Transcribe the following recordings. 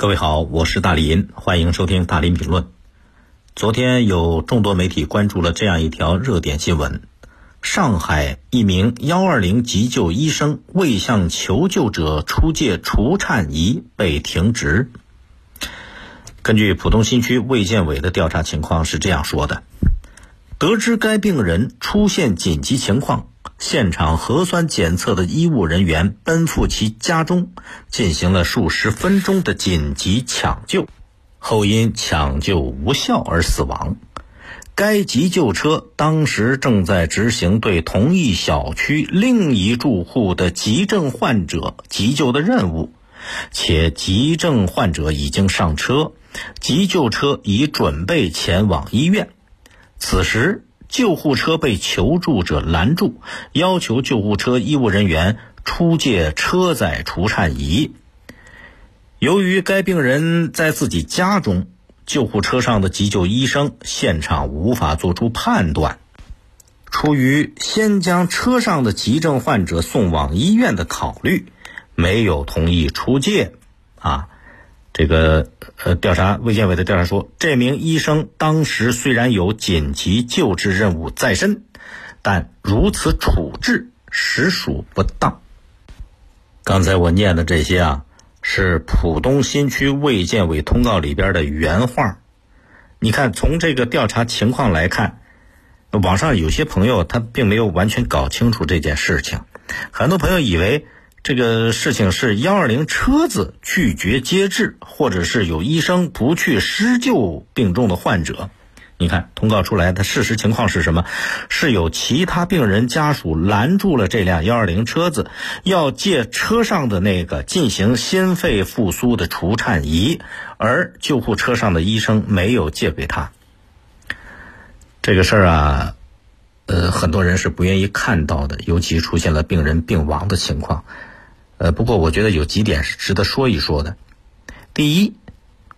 各位好，我是大林，欢迎收听大林评论。昨天有众多媒体关注了这样一条热点新闻：上海一名幺二零急救医生未向求救者出借除颤仪被停职。根据浦东新区卫健委的调查情况是这样说的：得知该病人出现紧急情况。现场核酸检测的医务人员奔赴其家中，进行了数十分钟的紧急抢救，后因抢救无效而死亡。该急救车当时正在执行对同一小区另一住户的急症患者急救的任务，且急症患者已经上车，急救车已准备前往医院。此时。救护车被求助者拦住，要求救护车医务人员出借车载除颤仪。由于该病人在自己家中，救护车上的急救医生现场无法做出判断，出于先将车上的急症患者送往医院的考虑，没有同意出借。啊。这个呃，调查卫健委的调查说，这名医生当时虽然有紧急救治任务在身，但如此处置实属不当。刚才我念的这些啊，是浦东新区卫健委通告里边的原话。你看，从这个调查情况来看，网上有些朋友他并没有完全搞清楚这件事情，很多朋友以为。这个事情是幺二零车子拒绝接治，或者是有医生不去施救病重的患者。你看通告出来的事实情况是什么？是有其他病人家属拦住了这辆幺二零车子，要借车上的那个进行心肺复苏的除颤仪，而救护车上的医生没有借给他。这个事儿啊，呃，很多人是不愿意看到的，尤其出现了病人病亡的情况。呃，不过我觉得有几点是值得说一说的。第一，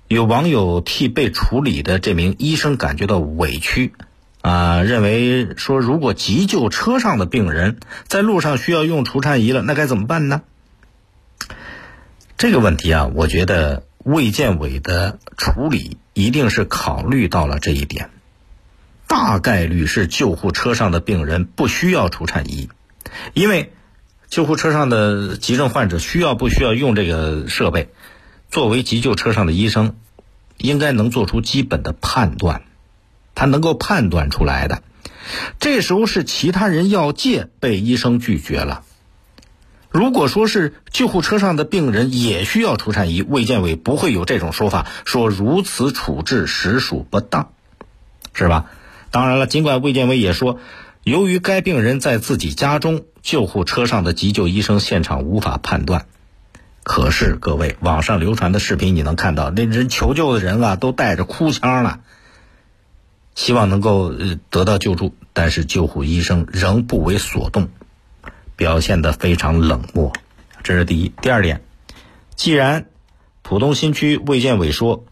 有网友替被处理的这名医生感觉到委屈，啊，认为说如果急救车上的病人在路上需要用除颤仪了，那该怎么办呢？这个问题啊，我觉得卫健委的处理一定是考虑到了这一点，大概率是救护车上的病人不需要除颤仪，因为。救护车上的急症患者需要不需要用这个设备？作为急救车上的医生，应该能做出基本的判断，他能够判断出来的。这时候是其他人要借，被医生拒绝了。如果说是救护车上的病人也需要除颤仪，卫健委不会有这种说法，说如此处置实属不当，是吧？当然了，尽管卫健委也说。由于该病人在自己家中，救护车上的急救医生现场无法判断。可是各位，网上流传的视频你能看到，那人求救的人啊，都带着哭腔了，希望能够得到救助，但是救护医生仍不为所动，表现得非常冷漠。这是第一。第二点，既然浦东新区卫健委说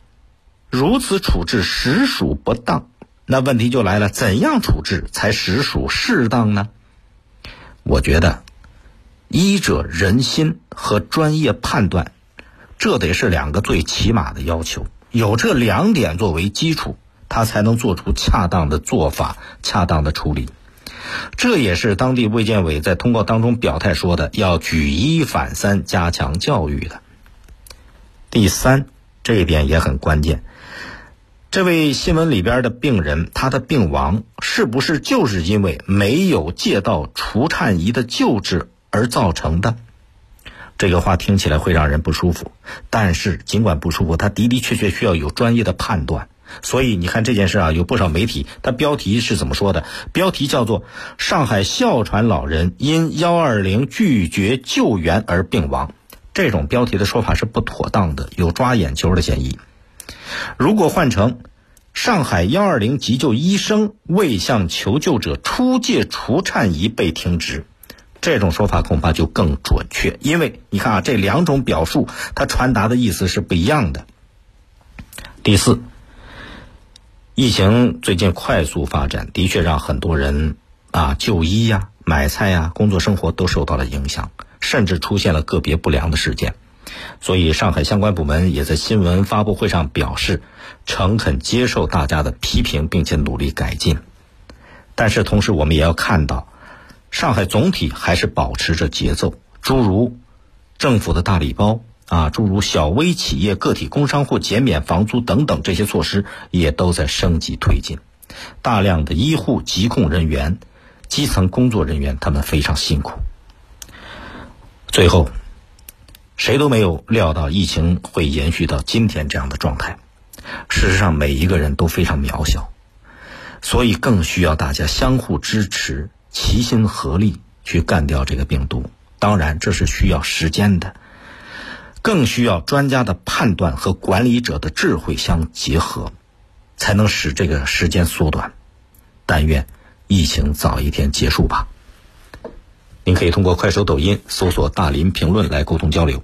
如此处置实属不当。那问题就来了，怎样处置才实属适当呢？我觉得，医者仁心和专业判断，这得是两个最起码的要求。有这两点作为基础，他才能做出恰当的做法、恰当的处理。这也是当地卫健委在通告当中表态说的，要举一反三，加强教育的。第三，这一点也很关键。这位新闻里边的病人，他的病亡是不是就是因为没有借到除颤仪的救治而造成的？这个话听起来会让人不舒服，但是尽管不舒服，他的的确确需要有专业的判断。所以你看这件事啊，有不少媒体，他标题是怎么说的？标题叫做“上海哮喘老人因幺二零拒绝救援而病亡”。这种标题的说法是不妥当的，有抓眼球的嫌疑。如果换成上海幺二零急救医生未向求救者出借除颤仪被停职，这种说法恐怕就更准确。因为你看啊，这两种表述它传达的意思是不一样的。第四，疫情最近快速发展，的确让很多人啊就医呀、买菜呀、工作生活都受到了影响，甚至出现了个别不良的事件。所以上海相关部门也在新闻发布会上表示，诚恳接受大家的批评，并且努力改进。但是同时，我们也要看到，上海总体还是保持着节奏，诸如政府的大礼包啊，诸如小微企业、个体工商户减免房租等等这些措施，也都在升级推进。大量的医护、疾控人员、基层工作人员，他们非常辛苦。最后。谁都没有料到疫情会延续到今天这样的状态。事实上，每一个人都非常渺小，所以更需要大家相互支持、齐心合力去干掉这个病毒。当然，这是需要时间的，更需要专家的判断和管理者的智慧相结合，才能使这个时间缩短。但愿疫情早一天结束吧。您可以通过快手、抖音搜索“大林评论”来沟通交流。